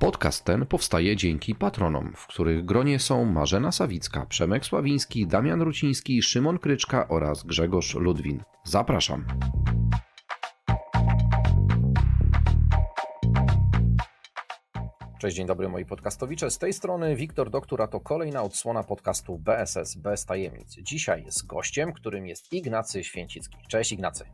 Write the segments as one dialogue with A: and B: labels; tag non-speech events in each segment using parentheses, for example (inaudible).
A: Podcast ten powstaje dzięki patronom, w których gronie są Marzena Sawicka, Przemek Sławiński, Damian Ruciński, Szymon Kryczka oraz Grzegorz Ludwin. Zapraszam. Cześć, dzień dobry moi podcastowicze. Z tej strony Wiktor Doktor, a to kolejna odsłona podcastu BSS bez tajemnic. Dzisiaj z gościem, którym jest Ignacy Święcicki. Cześć Ignacy.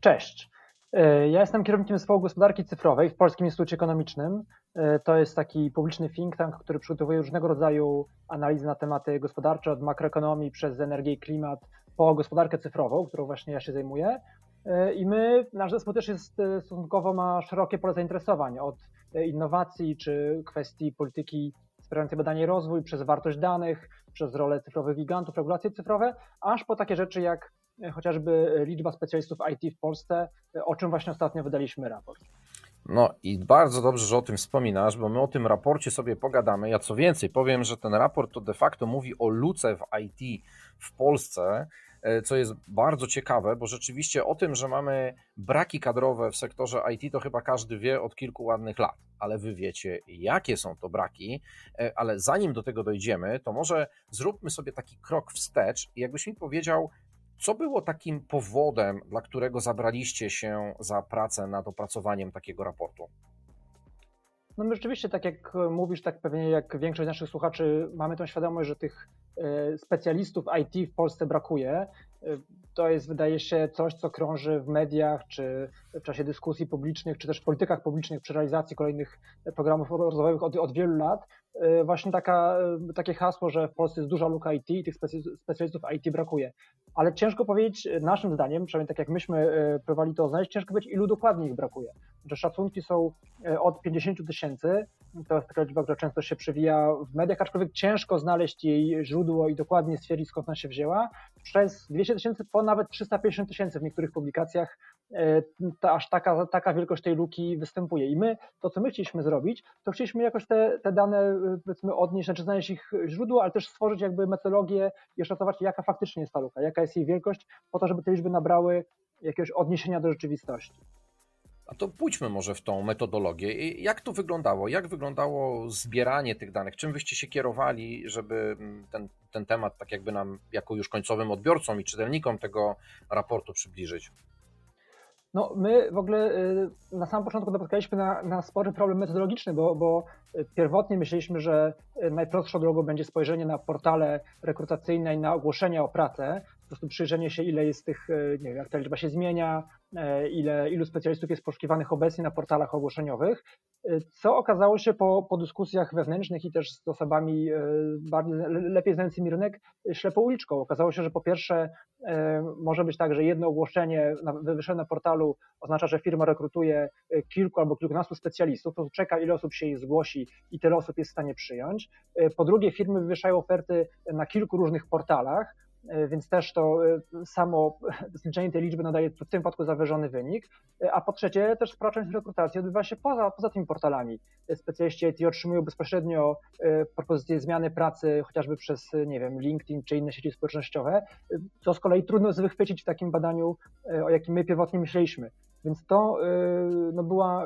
B: Cześć. E, Ja jestem kierownikiem zespołu gospodarki cyfrowej w Polskim Instytucie Ekonomicznym. E, To jest taki publiczny think tank, który przygotowuje różnego rodzaju analizy na tematy gospodarcze, od makroekonomii przez energię i klimat po gospodarkę cyfrową, którą właśnie ja się zajmuję. E, I my, nasz zespół też jest stosunkowo ma szerokie pole zainteresowań, od innowacji czy kwestii polityki wspierającej badanie i rozwój, przez wartość danych, przez rolę cyfrowych gigantów, regulacje cyfrowe, aż po takie rzeczy jak chociażby liczba specjalistów IT w Polsce, o czym właśnie ostatnio wydaliśmy raport.
A: No i bardzo dobrze, że o tym wspominasz, bo my o tym raporcie sobie pogadamy. Ja co więcej powiem, że ten raport to de facto mówi o luce w IT w Polsce, e, co jest bardzo ciekawe, bo rzeczywiście o tym, że mamy braki kadrowe w sektorze IT, to chyba każdy wie od kilku ładnych lat, ale wy wiecie, jakie są to braki. E, Ale zanim do tego dojdziemy, to może zróbmy sobie taki krok wstecz i jakbyś mi powiedział, co było takim powodem, dla którego zabraliście się za pracę nad opracowaniem takiego raportu?
B: No my rzeczywiście, tak jak mówisz, tak pewnie jak większość naszych słuchaczy, mamy tą świadomość, że tych e, specjalistów IT w Polsce brakuje. E, To jest, wydaje się, coś, co krąży w mediach, czy w czasie dyskusji publicznych, czy też w politykach publicznych przy realizacji kolejnych programów rozwojowych od, od wielu lat. E, Właśnie taka, e, takie hasło, że w Polsce jest duża luka IT i tych specjalistów IT brakuje. Ale ciężko powiedzieć, e, naszym zdaniem, przynajmniej tak jak myśmy próbowali to znaleźć, ciężko powiedzieć, ilu dokładnie ich brakuje. Że szacunki są od 50 tysięcy, to jest taka liczba, która często się przewija w mediach, aczkolwiek ciężko znaleźć jej źródło i dokładnie stwierdzić, skąd ona się wzięła. Przez 200 tysięcy po nawet 350 tysięcy w niektórych publikacjach e, aż taka, taka wielkość tej luki występuje. I my, to co my chcieliśmy zrobić, to chcieliśmy jakoś te, te dane e, powiedzmy odnieść, znaczy znaleźć ich źródło, ale też stworzyć jakby metodologię i oszacować, jaka faktycznie jest ta luka, jaka jest jej wielkość, po to, żeby te liczby nabrały jakiegoś odniesienia do rzeczywistości.
A: A to pójdźmy może w tą metodologię. Jak to wyglądało? Jak wyglądało zbieranie tych danych? Czym wyście się kierowali, żeby mm, ten, ten temat, tak jakby nam, jako już końcowym odbiorcom i czytelnikom tego raportu przybliżyć?
B: No, my w ogóle y, na samym początku napotkaliśmy na, na spory problem metodologiczny, bo, bo pierwotnie myśleliśmy, że y, najprostszą drogą będzie spojrzenie na portale rekrutacyjne i na ogłoszenia o pracę, prostu przyjrzenie się, ile jest tych, y, nie wiem, jak ta liczba się zmienia, e, ile, ilu specjalistów jest poszukiwanych obecnie na portalach ogłoszeniowych, y, co okazało się po, po dyskusjach wewnętrznych i też z osobami bardziej, le- lepiej znającymi rynek, ślepą uliczką. Okazało się, że po pierwsze e, może być tak, że jedno ogłoszenie wywieszone na portalu oznacza, że firma rekrutuje e, kilku albo kilkunastu specjalistów, po prostu czeka ile osób się zgłosi i tyle osób jest w stanie przyjąć. E, Po drugie firmy wywieszają oferty na kilku różnych portalach, e, więc też to e, samo zliczenie tej liczby nadaje w tym wypadku zawyżony wynik. E, A po trzecie też spora część rekrutacji odbywa się poza, poza tymi portalami. E, Specjaliści IT otrzymują bezpośrednio e, propozycje zmiany pracy chociażby przez, e, nie wiem, LinkedIn czy inne sieci społecznościowe, e, co z kolei trudno jest wychwycić w takim badaniu, e, o jakim my pierwotnie myśleliśmy. Więc to e, no, była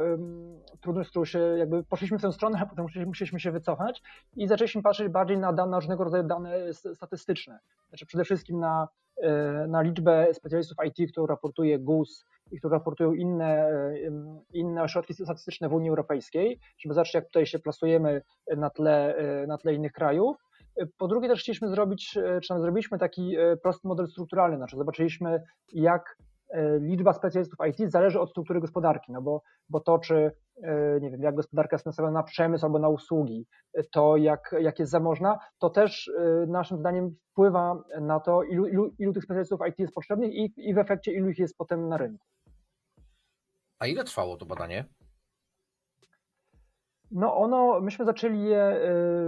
B: trudność, z którą się jakby poszliśmy w tę stronę, a potem musieliśmy- się wycofać i zaczęliśmy patrzeć bardziej na, dane, na różnego rodzaju dane statystyczne. Znaczy przede wszystkim na, e, na liczbę specjalistów IT, którą raportuje GUS i którą raportują inne, em, inne ośrodki statystyczne w Unii Europejskiej, żeby zobaczyć, jak tutaj się plasujemy na tle, na tle innych krajów. Po drugie też chcieliśmy zrobić, czy zrobiliśmy taki prosty model strukturalny, znaczy zobaczyliśmy jak liczba specjalistów IT zależy od struktury gospodarki, no bo, bo to, czy nie wiem, jak gospodarka jest nastawiona na przemysł albo na usługi, to jak, jak jest zamożna, to też naszym zdaniem wpływa na to, ilu, ilu, ilu tych specjalistów IT jest potrzebnych i, i w efekcie ilu ich jest potem na rynku.
A: A ile trwało to badanie?
B: No ono, myśmy zaczęli je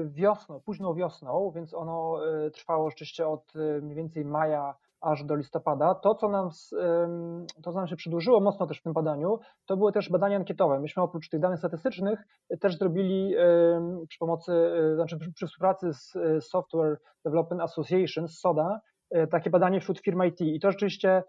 B: wiosną, późną wiosną, więc ono trwało rzeczywiście od mniej więcej maja aż do listopada. To, co nam, to, co nam się przedłużyło mocno też w tym badaniu, to były też badania ankietowe. Myśmy oprócz tych danych statystycznych też zrobili przy pomocy, znaczy przy współpracy z Software Development Association, z SODA, E, takie badanie wśród firm IT i to rzeczywiście,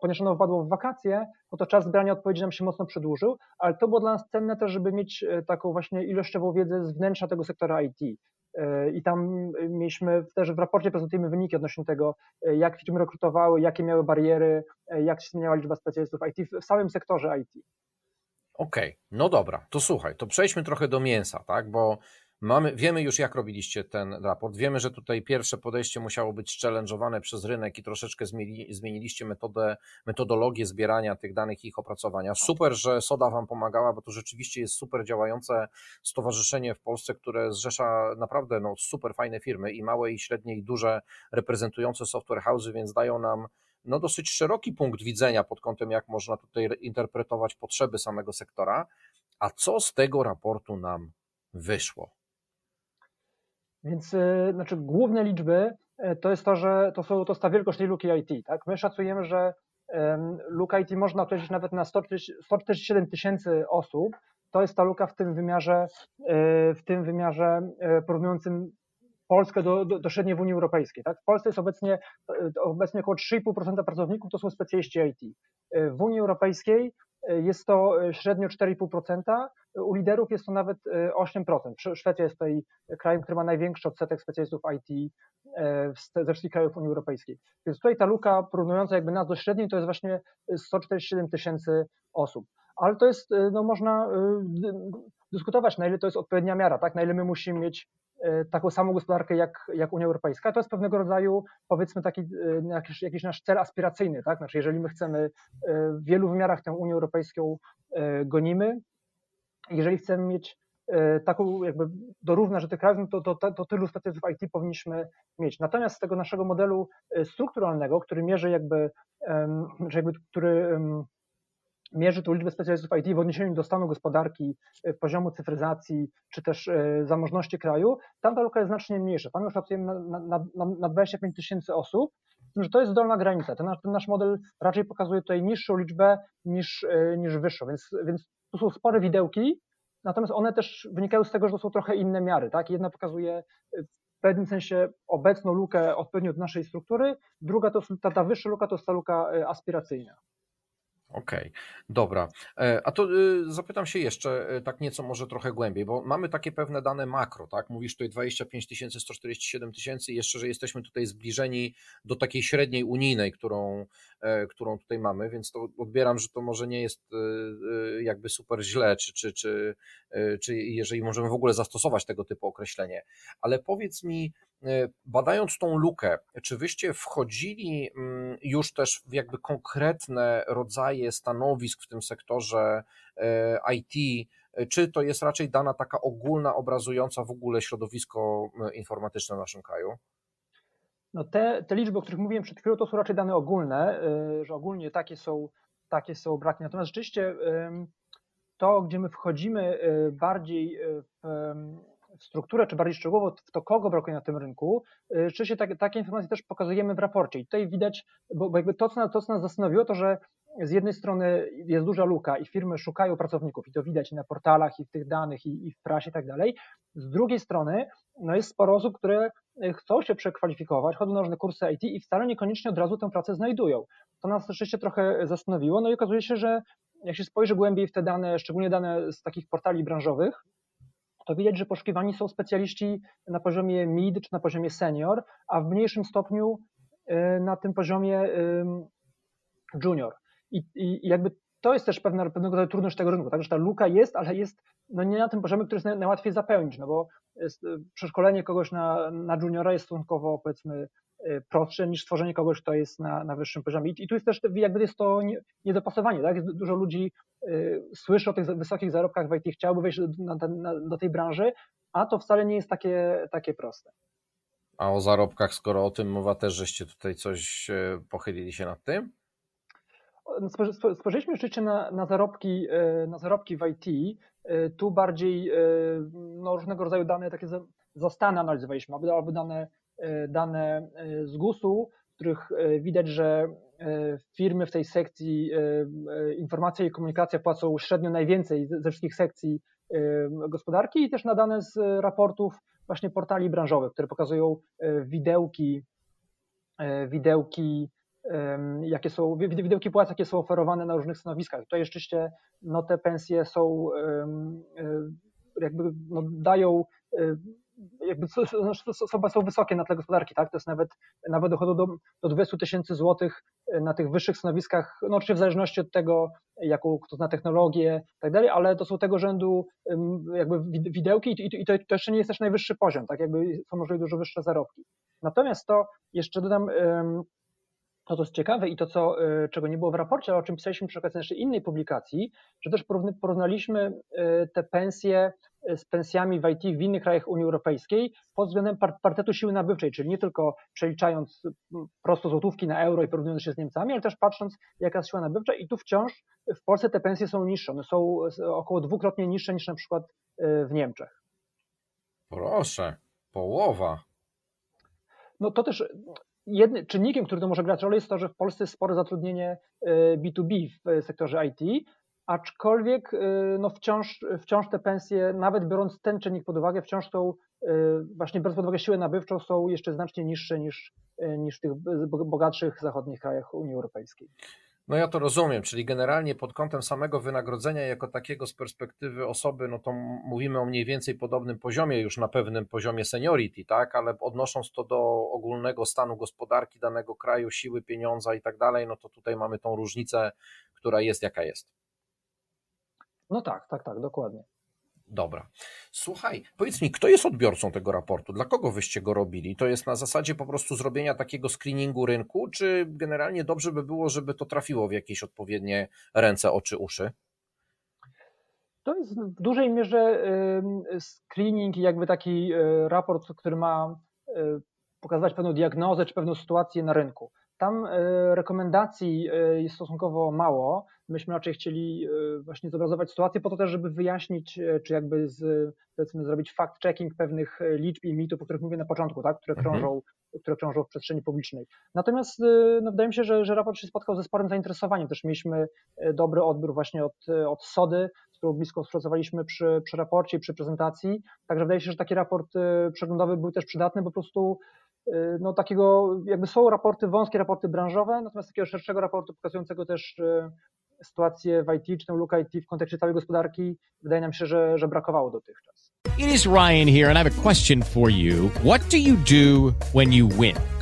B: ponieważ ono wpadło w wakacje, no to czas zbierania odpowiedzi nam się mocno przedłużył, ale to było dla nas cenne też, żeby mieć taką właśnie ilościową wiedzę z wnętrza tego sektora IT. E, I tam mieliśmy też w raporcie prezentujemy wyniki odnośnie tego, jak firmy rekrutawały, jakie miały bariery, jak się zmieniała liczba specjalistów IT w samym sektorze IT.
A: Okej, okay, no dobra, to słuchaj, to przejdźmy trochę do mięsa, tak? Bo Mamy, wiemy już, jak robiliście ten raport. Wiemy, że tutaj pierwsze podejście musiało być challenge'owane przez rynek i troszeczkę zmieni, zmieniliście metodę, metodologię zbierania tych danych i ich opracowania. Super, że SODA Wam pomagała, bo to rzeczywiście jest super działające stowarzyszenie w Polsce, które zrzesza naprawdę no, super fajne firmy i małe, i średnie, i duże, reprezentujące software house'y, więc dają nam no, dosyć szeroki punkt widzenia pod kątem, jak można tutaj interpretować potrzeby samego sektora. A co z tego raportu nam wyszło?
B: Więc y, znaczy, główne liczby y, to jest to, że to, są, to jest ta wielkość tej luki IT. Tak? My szacujemy, że luka IT można określić nawet na 147 tysięcy osób. To jest ta luka w tym wymiarze, y, w tym wymiarze porównującym Polskę do, do, do średniej w Unii Europejskiej. Tak? W Polsce jest obecnie, obecnie około 3,5% pracowników to są specjaliści IT. W Unii Europejskiej jest to średnio 4,5%, u liderów jest to nawet 8%. E, Szwecja jest tutaj krajem, który ma największy odsetek specjalistów IT e, ze wszystkich krajów Unii Europejskiej. Więc tutaj ta luka porównująca jakby nas do średniej to jest właśnie 147 tysięcy osób. Ale to jest, e, no można dyskutować, na ile to jest odpowiednia miara, tak? na ile my musimy mieć taką samą gospodarkę jak, jak Unia Europejska. To jest pewnego rodzaju, powiedzmy, taki jakiś, jakiś nasz cel aspiracyjny. Tak? Znaczy, jeżeli my chcemy w wielu wymiarach tę Unię Europejską gonimy, jeżeli chcemy mieć e, taką jakby dorówna, że tych krajów, to, to, to, to tylu specjalistów IT powinniśmy mieć. Natomiast z tego naszego modelu e, strukturalnego, który mierzy jakby, że jakby który mierzy tu liczbę specjalistów IT w odniesieniu do stanu gospodarki, e, poziomu cyfryzacji, czy też zamożności kraju, tam ta luka jest znacznie mniejsza. Tam już pracujemy na, na, na, na 25 tysięcy osób, że to jest dolna granica. Ten nasz, ten nasz model raczej pokazuje tutaj niższą liczbę niż, niż wyższą, więc, więc tu są spore widełki, natomiast one też wynikają z tego, że to są trochę inne miary. Tak? Jedna pokazuje w pewnym sensie obecną lukę odpowiednio do naszej struktury, druga to ta, ta wyższa luka to jest ta luka aspiracyjna.
A: Okej, okay, dobra. E, a to y, zapytam się jeszcze e, tak nieco może trochę głębiej, bo mamy takie pewne dane makro, tak? Mówisz tutaj 25 tysięcy, 147 tysięcy, jeszcze, że jesteśmy tutaj zbliżeni do takiej średniej unijnej, którą, którą tutaj mamy, więc to odbieram, że to może nie jest jakby super źle, czy, czy, czy, czy jeżeli możemy w ogóle zastosować tego typu określenie. Ale powiedz mi, badając tą lukę, czy wyście wchodzili mm, już też w jakby konkretne rodzaje stanowisk w tym sektorze e, IT, czy to jest raczej dana taka ogólna, obrazująca w ogóle środowisko e, informatyczne w naszym kraju?
B: No te, te liczby, o których mówiłem przed chwilą, to są raczej dane ogólne, e, że ogólnie takie są, takie są braki. Natomiast rzeczywiście to, gdzie my wchodzimy bardziej w w strukturę, czy bardziej szczegółowo w to, kogo brakuje na tym rynku, rzeczywiście tak, takie informacje też pokazujemy w raporcie. I tutaj widać, bo, bo jakby to co, nas, to, co nas zastanowiło, to że z jednej strony jest duża luka i firmy szukają pracowników i to widać na portalach i w tych danych i, i w prasie i tak dalej. Z drugiej strony no jest sporo osób, które chcą się przekwalifikować, chodzą na różne kursy IT i wcale niekoniecznie od razu tę pracę znajdują. To nas rzeczywiście trochę zastanowiło, no i okazuje się, że jak się spojrzy głębiej w te dane, szczególnie dane z takich portali branżowych, to widać, że poszukiwani są specjaliści na poziomie mid czy na poziomie senior, a w mniejszym stopniu y, na tym poziomie junior. I, i jakby to jest też pewna, pewnego rodzaju trudność tego rynku, tak, że ta luka jest, ale jest no nie na tym poziomie, który jest najłatwiej zapełnić, no bo jest, y, przeszkolenie kogoś na, na juniora jest stosunkowo powiedzmy prostsze niż stworzenie kogoś, kto jest na, na wyższym poziomie. I, I, tu jest też jakby jest to niedopasowanie, tak? Dużo ludzi słyszy o tych wysokich zarobkach w IT, chciałoby wejść do, na, do tej branży, a to wcale nie jest takie, takie proste.
A: A o zarobkach, skoro o tym mowa, też żeście tutaj coś pochylili się nad tym?
B: Spojrzeliśmy rzeczywiście na, na, zarobki, e, na zarobki w IT. E, tu bardziej e, no, różnego rodzaju dane, takie zastane analizowaliśmy, albo dane, dane z GUS-u, w których widać, że firmy w tej sekcji informacja i komunikacja płacą średnio najwięcej ze wszystkich sekcji gospodarki i też na dane z raportów właśnie portali branżowych, które pokazują widełki, widełki jakie są, widełki płac, jakie są oferowane na różnych stanowiskach. Tutaj rzeczywiście no, te pensje są, jakby no, dają, jakby są, są wysokie na tle gospodarki, tak? To jest nawet, nawet dochodzą do, do 20 tysięcy złotych e, na tych wyższych stanowiskach, no oczywiście w zależności od tego, jaką kto zna technologię i tak dalej, ale to są tego rzędu jakby widełki i, i to, to jeszcze nie jest też najwyższy poziom, tak? Jakby są możliwe dużo wyższe zarobki. Natomiast to jeszcze dodam, to, co jest ciekawe i to, co, y, czego nie było w raporcie, ale o czym pisaliśmy przy okazji naszej innej publikacji, że też porównaliśmy y, te pensje y, z pensjami w IT w innych krajach Unii Europejskiej pod względem partetu siły nabywczej, czyli nie tylko przeliczając prosto złotówki na euro i porównując się z Niemcami, ale też patrząc, jaka jest siła nabywcza i tu wciąż w Polsce te pensje są niższe, one są około dwukrotnie niższe niż na przykład w Niemczech.
A: Proszę, połowa.
B: No to też jednym czynnikiem, który to może grać rolę, jest to, że w Polsce jest spore zatrudnienie B2B e, w sektorze IT, aczkolwiek e, no wciąż, wciąż te pensje, nawet biorąc ten czynnik pod uwagę, wciąż są, e, właśnie biorąc pod uwagę siłę nabywczą, są jeszcze znacznie niższe niż, niż w tych bogatszych zachodnich krajach Unii Europejskiej.
A: No ja to rozumiem, czyli generalnie pod kątem samego wynagrodzenia jako takiego z perspektywy osoby, no to mówimy o mniej więcej podobnym poziomie, już na pewnym poziomie seniority, tak, ale odnosząc to do ogólnego stanu gospodarki danego kraju, siły pieniądza i tak dalej, no to tutaj mamy tą różnicę, która jest jaka jest.
B: No tak, tak, tak, dokładnie.
A: Dobra. Słuchaj, powiedz mi, kto jest odbiorcą tego raportu? Dla kogo wyście go robili? To jest na zasadzie po prostu zrobienia takiego screeningu rynku, czy generalnie dobrze by było, żeby to trafiło w jakieś odpowiednie ręce, oczy, uszy?
B: To jest w dużej mierze screening jakby taki e, raport, który ma e, pokazać pewną diagnozę czy pewną sytuację na rynku. Tam e, rekomendacji jest stosunkowo mało. Myśmy raczej chcieli e, właśnie zobrazować sytuację po to też, żeby wyjaśnić, e, czy jakby z, powiedzmy zrobić fact-checking pewnych e, liczb i mitów, o których mówię na początku, tak, które, mhm. krążą, które krążą w przestrzeni publicznej. Natomiast no, wydaje mi się, że, że raport się spotkał ze sporym zainteresowaniem. Też mieliśmy dobry odbiór właśnie od, od SODY, z którą blisko współpracowaliśmy przy, przy raporcie i przy prezentacji. Także wydaje się, że taki raport przeglądowy był też przydatny, bo po prostu no takiego, jakby są raporty, wąskie raporty branżowe, natomiast takiego szerszego raportu pokazującego też sytuację w IT, czy tę lukę IT w kontekście całej gospodarki, wydaje nam się, że, że brakowało dotychczas.
C: It is Ryan here and I have a question for you. What do you do when you win?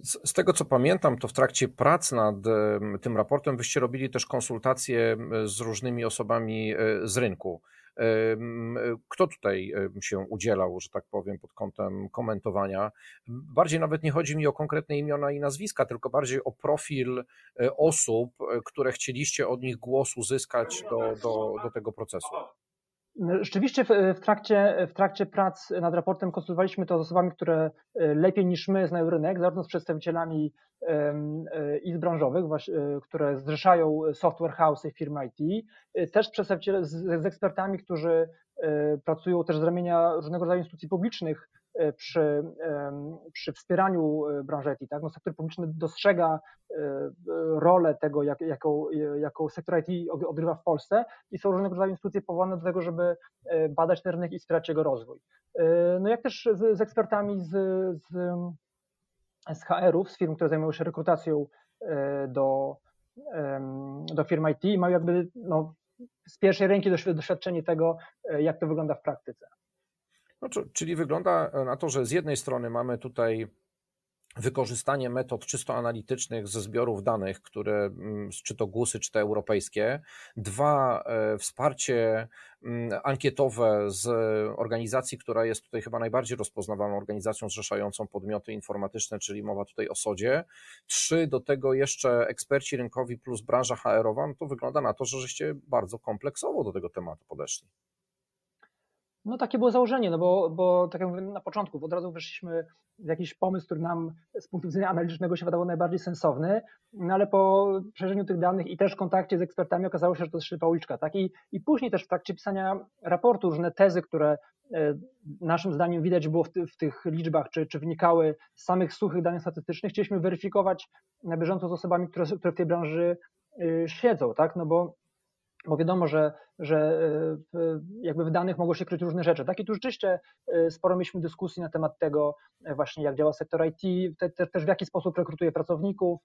A: Z tego co pamiętam, to w trakcie prac nad tym raportem wyście robili też konsultacje z różnymi osobami e, z rynku. Kto tutaj się udzielał, że tak powiem, pod kątem komentowania? Bardziej nawet nie chodzi mi o konkretne imiona i nazwiska, tylko bardziej o profil e, osób, e, które chcieliście od nich głos uzyskać do, do, do tego procesu.
B: Rzeczywiście w, trakcie, w trakcie prac nad raportem konsultowaliśmy to z osobami, które e, lepiej niż my znają rynek, zarówno z przedstawicielami e, izb branżowych, e, które zrzeszają software house i firmy IT, też przedstawiciele z, z ekspertami, którzy pracują też z ramienia różnego rodzaju instytucji publicznych, przy, przy wspieraniu e, branży IT. Tak? No, sektor publiczny dostrzega e, rolę tego, jak, jaką, jaką sektor IT odgrywa w Polsce i są różnego rodzaju instytucje powołane do tego, żeby badać ten rynek i wspierać jego rozwój. No jak też z, z ekspertami z, z, z HR-ów, z firm, które zajmują się rekrutacją do, do firm IT mają jakby no, z pierwszej ręki doświadczenie tego, jak to wygląda w praktyce.
A: No, czyli wygląda na to, że z jednej strony mamy tutaj wykorzystanie metod czysto analitycznych ze zbiorów danych, które, mm, czy to GUSy, czy te europejskie. Dwa, e, wsparcie mm, ankietowe z organizacji, która jest tutaj chyba najbardziej rozpoznawalną organizacją zrzeszającą podmioty informatyczne, czyli mowa tutaj o SODzie. Trzy, do tego jeszcze eksperci rynkowi plus branża HR-owa. No to wygląda na to, że żeście bardzo kompleksowo do tego tematu podeszli.
B: No takie było założenie, no bo, bo tak jak mówię na początku, od razu weszliśmy w jakiś pomysł, który nam z punktu widzenia analitycznego się wydawał najbardziej sensowny, no ale po przejrzeniu tych danych i też kontakcie z ekspertami okazało się, że to jest ślepa uliczka. Tak? I, I później też w trakcie pisania raportu różne tezy, które e, naszym zdaniem widać było w, ty, w tych liczbach, czy, czy wynikały z samych suchych danych statystycznych, chcieliśmy weryfikować na bieżąco z osobami, które, które w tej branży e, siedzą, tak? no bo bo wiadomo, że, że e, jakby w danych mogą się kryć różne rzeczy. Tak? I tu rzeczywiście e, sporo mieliśmy dyskusji na temat tego e, właśnie, jak działa sektor IT, te, te, też w jaki sposób rekrutuje pracowników,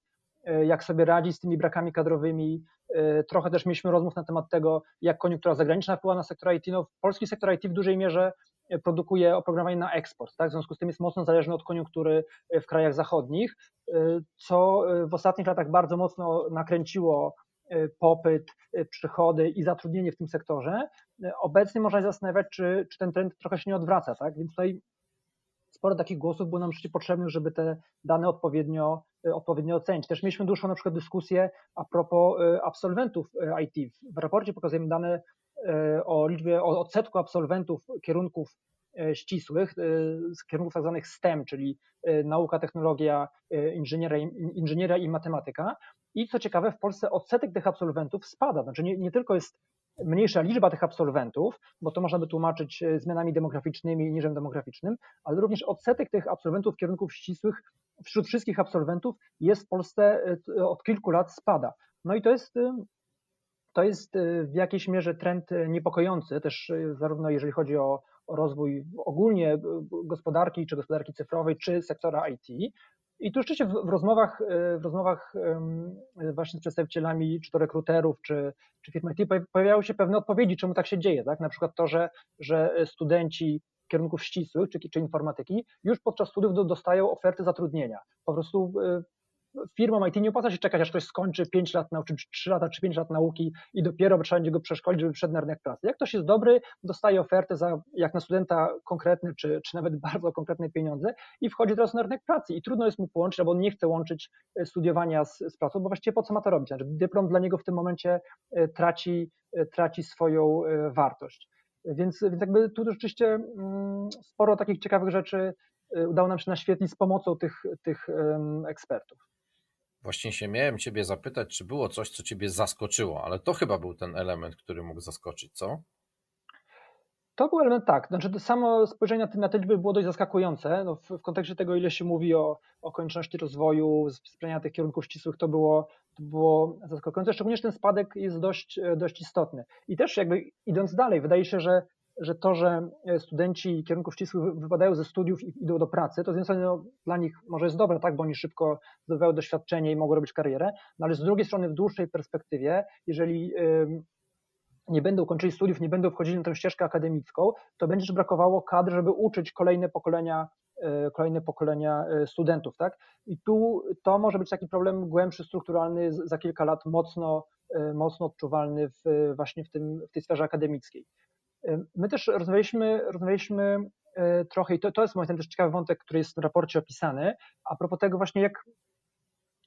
B: jak sobie radzi z tymi brakami kadrowymi. Trochę też mieliśmy rozmów na temat tego, jak koniunktura zagraniczna wpływa na sektor IT. No, polski sektor IT w dużej mierze produkuje oprogramowanie na eksport, tak? w związku z tym jest mocno zależny od koniunktury w krajach zachodnich, co w ostatnich latach bardzo mocno nakręciło popyt, y, przychody i zatrudnienie w tym sektorze, y, obecnie można się zastanawiać, czy, czy ten trend trochę się nie odwraca. Tak? Więc tutaj sporo takich głosów było nam rzeczywiście potrzebnych, żeby te dane odpowiednio, odpowiednio ocenić. Też mieliśmy dłuższą na przykład dyskusję a propos absolwentów IT. W raporcie pokazujemy dane o liczbie, o odsetku absolwentów kierunków ścisłych, z kierunków tak zwanych STEM, czyli nauka, technologia, inżynieria, inżynieria i matematyka. I co ciekawe, w Polsce odsetek tych absolwentów spada. Znaczy nie, nie tylko jest mniejsza liczba tych absolwentów, bo to można by tłumaczyć e, zmianami demograficznymi i niżem demograficznym, ale również odsetek tych absolwentów kierunków ścisłych wśród wszystkich absolwentów jest w Polsce e, od kilku lat spada. No i to jest e, to jest w jakiejś mierze trend niepokojący, też zarówno jeżeli chodzi o, o rozwój ogólnie gospodarki, czy gospodarki cyfrowej, czy sektora IT, i tu rzeczywiście w, w, rozmowach, e, rozmowach właśnie z przedstawicielami, czy to rekruterów, czy, czy firm IT, pojawiały się pewne odpowiedzi, czemu tak się dzieje. Tak? Na przykład to, że, że studenci kierunków ścisłych, czy, czy informatyki, już podczas studiów dostają oferty zatrudnienia. Po prostu e, firmom IT nie opłaca się czekać, aż ktoś skończy 5 lat nauki, czy 3 lata, czy 5 lat nauki i dopiero trzeba będzie go przeszkolić, żeby wszedł na rynek pracy. Jak ktoś jest dobry, dostaje ofertę za, jak na studenta konkretny, czy, czy nawet (laughs) bardzo konkretne pieniądze i wchodzi teraz na rynek pracy i trudno jest mu połączyć, bo on nie chce łączyć e, studiowania z, z pracą, bo właściwie po co ma to robić? Znaczy, dyplom dla niego w tym momencie e, traci, e, traci swoją wartość. Więc, więc jakby tu rzeczywiście mm, sporo takich ciekawych rzeczy udało nam się naświetlić z pomocą tych, tych ekspertów.
A: Właśnie się miałem Ciebie zapytać, czy było coś, co Ciebie zaskoczyło, ale to chyba był ten element, który mógł zaskoczyć, co?
B: To był element tak, znaczy to samo spojrzenie na te liczby było dość zaskakujące. No w, w, kontekście tego, ile się mówi o, o konieczności rozwoju, wspierania tych kierunków ścisłych, to było, to było zaskakujące, szczególnie, że ten spadek jest dość, dość istotny. I też jakby idąc dalej, wydaje się, że że to, że e, studenci kierunków ścisłych wypadają ze studiów i idą do pracy, to z jednej strony no, dla nich może jest dobre, tak, bo oni szybko zdobywają doświadczenie i mogą robić karierę, no ale z drugiej strony w dłuższej perspektywie, jeżeli nie będą kończyli studiów, nie będą wchodzili na tę ścieżkę akademicką, to będzie też brakowało kadr, żeby uczyć kolejne pokolenia e, kolejne pokolenia e, studentów, tak? I tu to może być taki problem głębszy, strukturalny, za kilka lat mocno, mocno odczuwalny w, właśnie w, tym, w tej sferze akademickiej. My też rozmawialiśmy, rozmawialiśmy e, trochę, i to, to jest moim zdaniem też ciekawy wątek, który jest w raporcie opisany, a propos tego właśnie, jak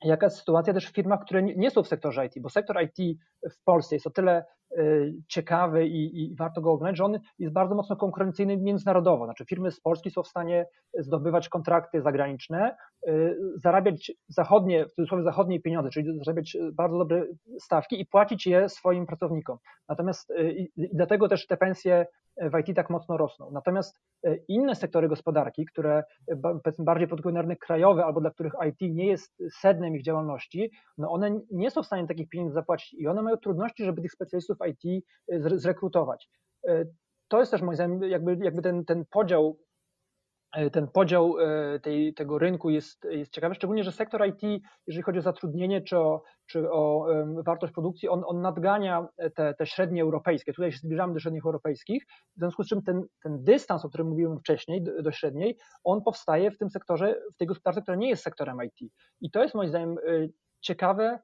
B: jaka jest sytuacja też w firmach, które nie są w sektorze IT, bo sektor IT w Polsce jest o tyle ciekawy i, i, warto go oglądać, że on jest bardzo mocno konkurencyjny międzynarodowo. Znaczy firmy z Polski są w stanie zdobywać kontrakty zagraniczne, y, zarabiać zachodnie, w cudzysłowie zachodnie pieniądze, czyli zarabiać bardzo dobre stawki i płacić je swoim pracownikom. Natomiast y, i dlatego też te pensje w IT tak mocno rosną. Natomiast e, inne sektory gospodarki, które e, bardziej produkują na rynek krajowy albo dla których IT nie jest sednem ich działalności, no one nie są w stanie takich pieniędzy zapłacić i one mają trudności, żeby tych specjalistów IT e, zrekrutować. To jest też moim zdaniem jakby, jakby ten, ten podział E, ten podział e, tej, tego rynku jest, jest ciekawy, szczególnie, że sektor IT, jeżeli chodzi o zatrudnienie czy o, czy o wartość produkcji, on, on nadgania te, te średnie europejskie. Tutaj się zbliżamy do średnich europejskich, w związku z czym ten, ten dystans, o którym mówiłem wcześniej, do, do średniej, on powstaje w tym sektorze, w tej gospodarce, która nie jest sektorem IT. I to jest moim zdaniem e, ciekawe,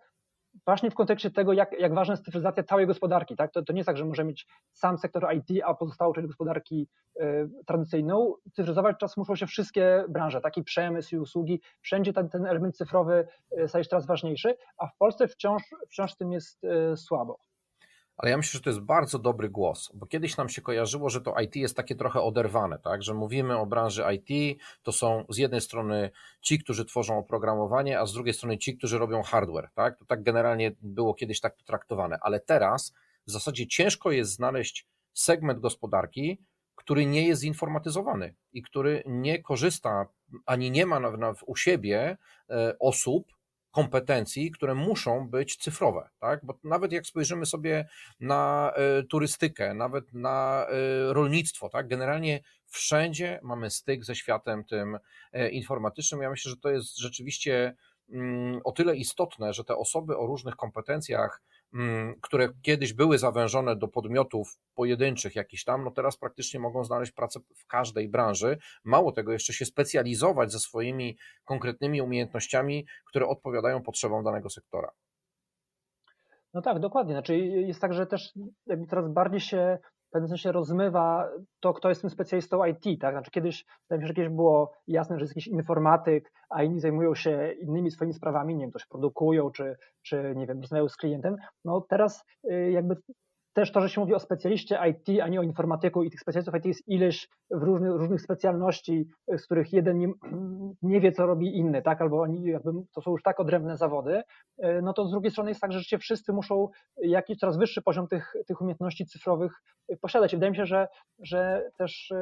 B: właśnie w kontekście tego, jak, jak ważna jest cyfryzacja całej gospodarki. Tak? To, to nie jest tak, że możemy mieć sam sektor IT, a pozostałą część gospodarki y, tradycyjną. Cyfryzować czas muszą się wszystkie branże, taki przemysł i usługi. Wszędzie ten, ten element cyfrowy y, staje się coraz ważniejszy, a w Polsce wciąż, wciąż tym jest y, słabo
A: ale ja myślę, że to jest bardzo dobry głos, bo kiedyś nam się kojarzyło, że to IT jest takie trochę oderwane, tak? że mówimy o branży IT, to są z jednej strony ci, którzy tworzą oprogramowanie, a z drugiej strony ci, którzy robią hardware. Tak? To tak generalnie było kiedyś tak traktowane, ale teraz w zasadzie ciężko jest znaleźć segment gospodarki, który nie jest zinformatyzowany i który nie korzysta ani nie ma na, na, u siebie e, osób, kompetencji, które muszą być cyfrowe, tak? Bo nawet jak spojrzymy sobie na y, turystykę, nawet na y, rolnictwo, tak? Generalnie wszędzie mamy styk ze światem tym y, informatycznym. Ja myślę, że to jest rzeczywiście mm, o tyle istotne, że te osoby o różnych kompetencjach które kiedyś były zawężone do podmiotów pojedynczych jakiś tam, no teraz praktycznie mogą znaleźć pracę w każdej branży. Mało tego, jeszcze się specjalizować ze swoimi konkretnymi umiejętnościami, które odpowiadają potrzebom danego sektora.
B: No tak, dokładnie. Znaczy jest tak, że też coraz bardziej się w pewnym sensie rozmywa to, kto jest tym specjalistą IT, tak? Znaczy kiedyś, wydaje mi się, że kiedyś było jasne, że jest jakiś informatyk, a inni zajmują się innymi swoimi sprawami, nie wiem, coś produkują, czy, czy nie wiem, rozmawiają z klientem. No teraz y, jakby też to, że się mówi o specjaliście IT, a nie o informatyku i tych specjalistów IT jest ileś w różnych, różnych specjalności, z których jeden nie, nie, wie, co robi inny, tak, albo oni jakby, to są już tak odrębne zawody, no to z drugiej strony jest tak, że rzeczywiście wszyscy muszą jakiś coraz wyższy poziom tych, tych umiejętności cyfrowych posiadać. I wydaje mi się, że, że też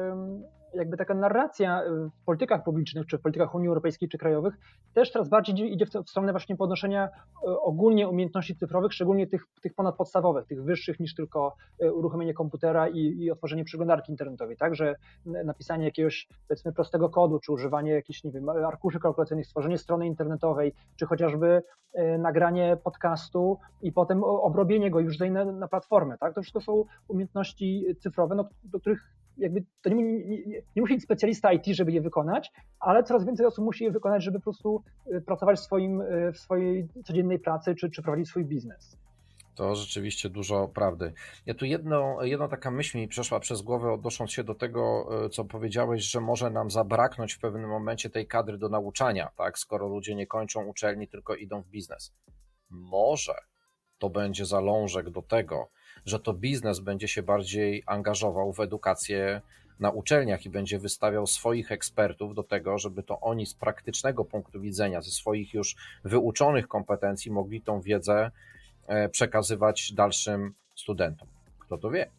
B: jakby taka narracja w politykach publicznych, czy w politykach Unii Europejskiej, czy krajowych, też coraz bardziej idzie w stronę właśnie podnoszenia e, ogólnie umiejętności cyfrowych, szczególnie tych, tych ponadpodstawowych, tych wyższych niż tylko e, uruchomienie komputera i, i otworzenie przeglądarki internetowej, tak, że napisanie jakiegoś powiedzmy prostego kodu, czy używanie jakichś, nie wiem, arkuszy kalkulacyjnych, stworzenie strony internetowej, czy chociażby e, nagranie podcastu i potem obrobienie go już na, na platformę, tak, to wszystko są umiejętności cyfrowe, no, do których jakby to nie, nie, nie, nie, musi być specjalista IT, żeby je wykonać, ale coraz więcej osób musi je wykonać, żeby po prostu y, pracować w, swoim, y, w swojej codziennej pracy, czy, czy prowadzić swój biznes.
A: To rzeczywiście dużo prawdy. Ja tu jedno, jedna taka myśl mi przeszła przez głowę, odnosząc się do tego, y, co powiedziałeś, że może nam zabraknąć w pewnym momencie tej kadry do nauczania, tak? skoro ludzie nie kończą uczelni, tylko idą w biznes. Może to będzie zalążek do tego, że to biznes będzie się bardziej angażował w edukację na uczelniach i będzie wystawiał swoich ekspertów do tego, żeby to oni z praktycznego punktu widzenia, ze swoich już wyuczonych kompetencji mogli tą wiedzę e, przekazywać dalszym studentom. Kto to wie?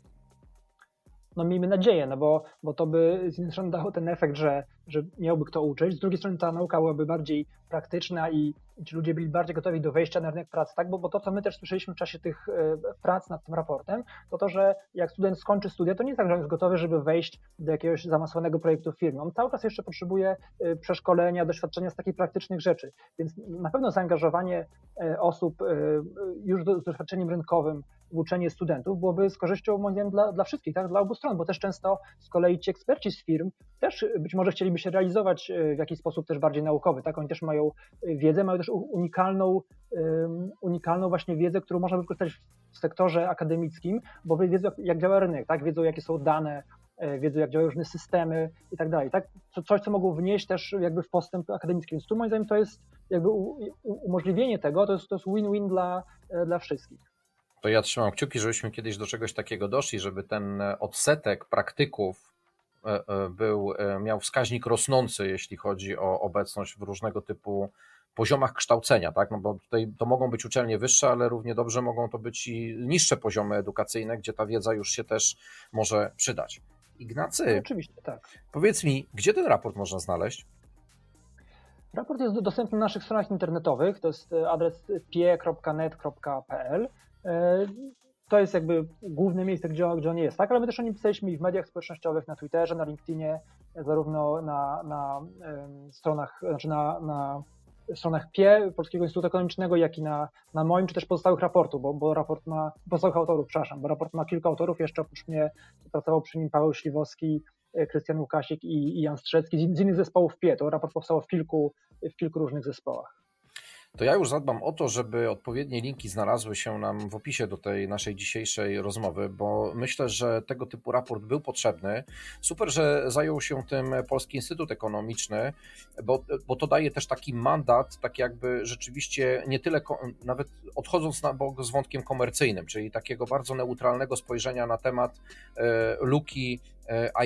B: no miejmy nadzieję, no bo, bo to by dało ten efekt, że, że miałby kto uczyć, z drugiej strony ta nauka byłaby bardziej praktyczna i, ci ludzie byli bardziej gotowi do wejścia na rynek pracy, tak? Bo, bo to, co my też słyszeliśmy w czasie tych e, prac nad tym raportem, to to, że jak student skończy studia, to nie jest tak, że on jest gotowy, żeby wejść do jakiegoś zaawansowanego projektu w firmie. On cały czas jeszcze potrzebuje e, przeszkolenia, doświadczenia z takich praktycznych rzeczy. Więc na pewno zaangażowanie e, osób już z doświadczeniem rynkowym w uczenie studentów byłoby z korzyścią moim zdaniem dla, dla wszystkich, tak? dla obu stron, bo też często z kolei ci eksperci z firm też być może chcieliby się realizować w jakiś sposób też bardziej naukowy, tak? Oni też mają wiedzę, mają też unikalną, unikalną właśnie wiedzę, którą można wykorzystać w sektorze akademickim, bo wiedzą jak działa rynek, tak? wiedzą jakie są dane, e, wiedzą jak działają różne systemy i tak dalej, tak? Coś, co mogą wnieść też jakby w postęp akademicki, więc tu moim zdaniem to jest jakby umożliwienie tego, to jest, to jest win-win dla, e, dla wszystkich.
A: To ja trzymam kciuki, żebyśmy kiedyś do czegoś takiego doszli, żeby ten odsetek praktyków e, był, miał wskaźnik rosnący, jeśli chodzi o obecność w różnego typu poziomach kształcenia, tak? No bo tutaj to mogą być uczelnie wyższe, ale równie dobrze mogą to być i niższe poziomy edukacyjne, gdzie ta wiedza już się też może przydać. Ignacy,
B: no, oczywiście, tak.
A: Powiedz mi, gdzie ten raport można znaleźć?
B: Raport jest dostępny na naszych stronach internetowych, to jest adres pie.net.pl. To jest jakby główne miejsce, gdzie, gdzie on jest, tak? Ale my też o nim pisaliśmy i w mediach społecznościowych, na Twitterze, na LinkedInie, zarówno na, na stronach, znaczy na, na stronach PIE, Polskiego Instytutu Ekonomicznego, jak i na, na moim, czy też pozostałych raportów, bo, bo raport ma, pozostałych autorów, przepraszam, bo raport ma kilka autorów, jeszcze oprócz mnie pracował przy nim Paweł Śliwowski, e, Krystian Łukasik i, i Jan Strzecki z innych zespołów PIE. To raport powstał w kilku, w kilku różnych zespołach
A: to ja już zadbam o to, żeby odpowiednie linki znalazły się nam w opisie do tej naszej dzisiejszej rozmowy, bo myślę, że tego typu raport był potrzebny. Super, że zajął się tym Polski Instytut Ekonomiczny, bo, bo to daje też taki mandat, tak jakby rzeczywiście nie tyle, nawet odchodząc na bok z wątkiem komercyjnym, czyli takiego bardzo neutralnego spojrzenia na temat e, luki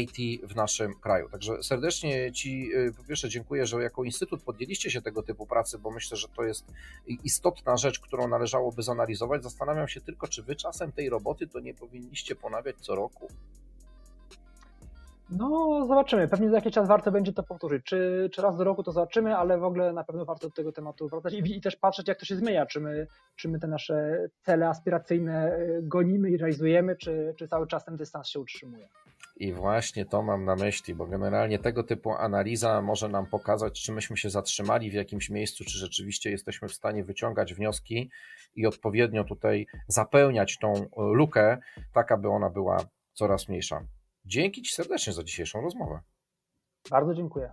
A: IT w naszym kraju. Także serdecznie Ci e, po pierwsze dziękuję, że jako Instytut podjęliście się tego typu pracy, bo myślę, że to jest istotna rzecz, którą należałoby zanalizować. Zastanawiam się tylko, czy Wy czasem tej roboty to nie powinniście ponawiać co roku.
B: No, zobaczymy. Pewnie za jakiś czas warto będzie to powtórzyć. Czy, czy raz do roku to zobaczymy, ale w ogóle na pewno warto do tego tematu wracać i, i też patrzeć, jak to się zmienia. Czy my, czy my te nasze cele aspiracyjne e, gonimy i realizujemy, czy, czy cały czas ten dystans się utrzymuje.
A: I właśnie to mam na myśli, bo generalnie tego typu analiza może nam pokazać, czy myśmy się zatrzymali w jakimś miejscu, czy rzeczywiście jesteśmy w stanie wyciągać wnioski i odpowiednio tutaj zapełniać tą lukę, tak aby ona była coraz mniejsza. Dzięki Ci serdecznie za dzisiejszą rozmowę.
B: Bardzo dziękuję.